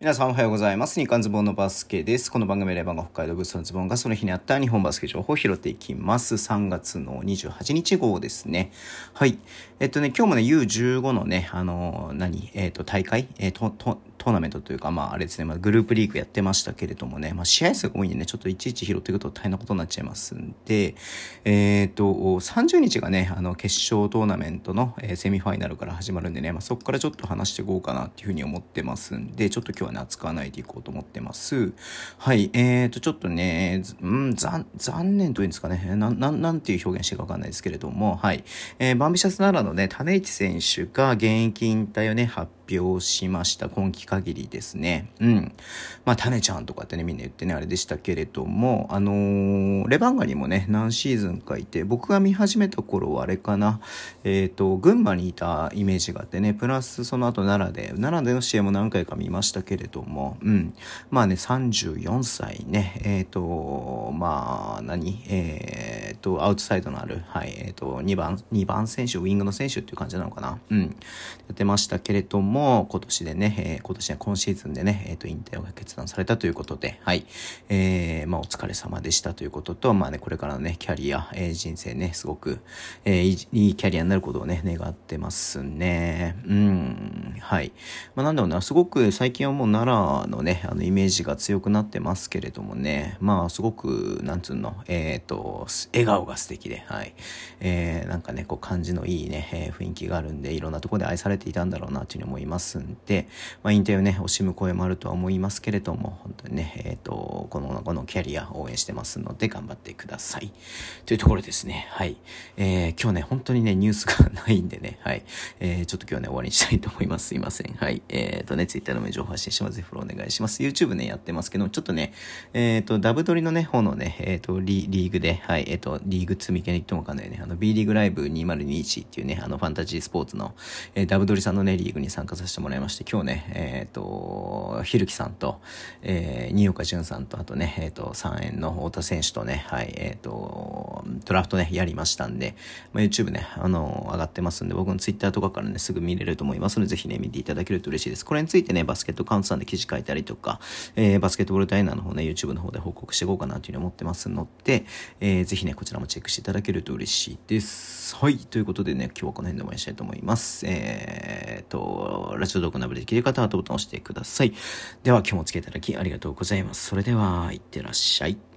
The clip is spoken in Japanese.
皆さんおはようございます。日刊ズボンのバスケです。この番組レバンが北海道ブースのズボンがその日にあった日本バスケ情報を拾っていきます。3月の28日号ですね。はい。えっとね、今日もね、U15 のね、あの、何、えっと、大会、えー、と、トーナメントというか、まあ、あれですね、まあ、グループリーグやってましたけれどもね、まあ、試合数が多いんでね、ちょっといちいち拾っていくと大変なことになっちゃいますんで、えっ、と、30日がね、あの、決勝トーナメントの、えー、セミファイナルから始まるんでね、まあ、そこからちょっと話していこうかなっていうふうに思ってますんで、ちょっと今日はね、扱わないでいこうと思ってます。はい、えっ、ー、と、ちょっとね、うん、残、残念というんですかね、な、ななんていう表現していいかわかんないですけれども、はい、えー、バンビシャスならのね、種市選手が現役引退をね、発表しました。今季限りですね。うん。まあ、タネちゃんとかってね、みんな言ってね、あれでしたけれども、あのー、レバンガにもね、何シーズンかいて、僕が見始めた頃はあれかな、えっ、ー、と、群馬にいたイメージがあってね、プラスその後奈良で、奈良での試合も何回か見ましたけれども、うん。まあね、34歳ね、えっ、ー、と、まあ、何？えっ、と、アウトサイドのある、はい、えっ、と、2番、2番選手、ウィングの選手っていう感じなのかな。うん。やってましたけれども、も今年でね、えー、今年は今シーズンでね、えっ、ー、と、引退を決断されたということで、はい。えー、まあ、お疲れ様でしたということと、まあね、これからのね、キャリア、えー、人生ね、すごく、えー、いいいいキャリアになることをね、願ってますね。うん、はい。まあ、なんだろうな、すごく最近はもう奈良のね、あの、イメージが強くなってますけれどもね、まあ、すごく、なんつうの、えっ、ー、と、笑顔が素敵で、はい。えー、なんかね、こう、感じのいいね、えー、雰囲気があるんで、いろんなところで愛されていたんだろうな、というふうに思いますんで、まあ、引退をね、惜しむ声もあるとは思いますけれども、本当ね、えっ、ー、と、この、このキャリア応援してますので、頑張ってください。というところですね。はい。えー、今日ね、本当にね、ニュースがないんでね、はい。えー、ちょっと今日ね、終わりにしたいと思います。すいません。はい。えっ、ー、とね、Twitter の情報発信します。ぜひフォローお願いします。YouTube ね、やってますけど、ちょっとね、えっ、ー、と、ダブドリのね、方のね、えっ、ー、とリ、リーグで、はい、えっ、と、リーグ積み毛に言ってもわかんないね、あの、B リーグライブ2021っていうね、あの、ファンタジースポーツの、えー、ダブドリさんのね、リーグに参加させてもらいまして、今日ね、えっ、と、ひるきさんと、えー、新岡淳さんと、あとね、えっ、ー、と、3円の太田選手とね、はい、えっ、ー、と、ドラフトね、やりましたんで、まあ、YouTube ね、あの、上がってますんで、僕の Twitter とかからね、すぐ見れると思いますので、ぜひね、見ていただけると嬉しいです。これについてね、バスケットカウントさんで記事書いたりとか、えー、バスケットボールダイナーの方ね、YouTube の方で報告していこうかなというふうに思ってますので、えー、ぜひね、こちらもチェックしていただけると嬉しいです。はい。ということでね、今日はこの辺で終わりしたいと思います。えーと、ラジオ動画ナブできる方はボタン押してください。では今日もお付き合いいただきありがとうとうございます。それでは、いってらっしゃい。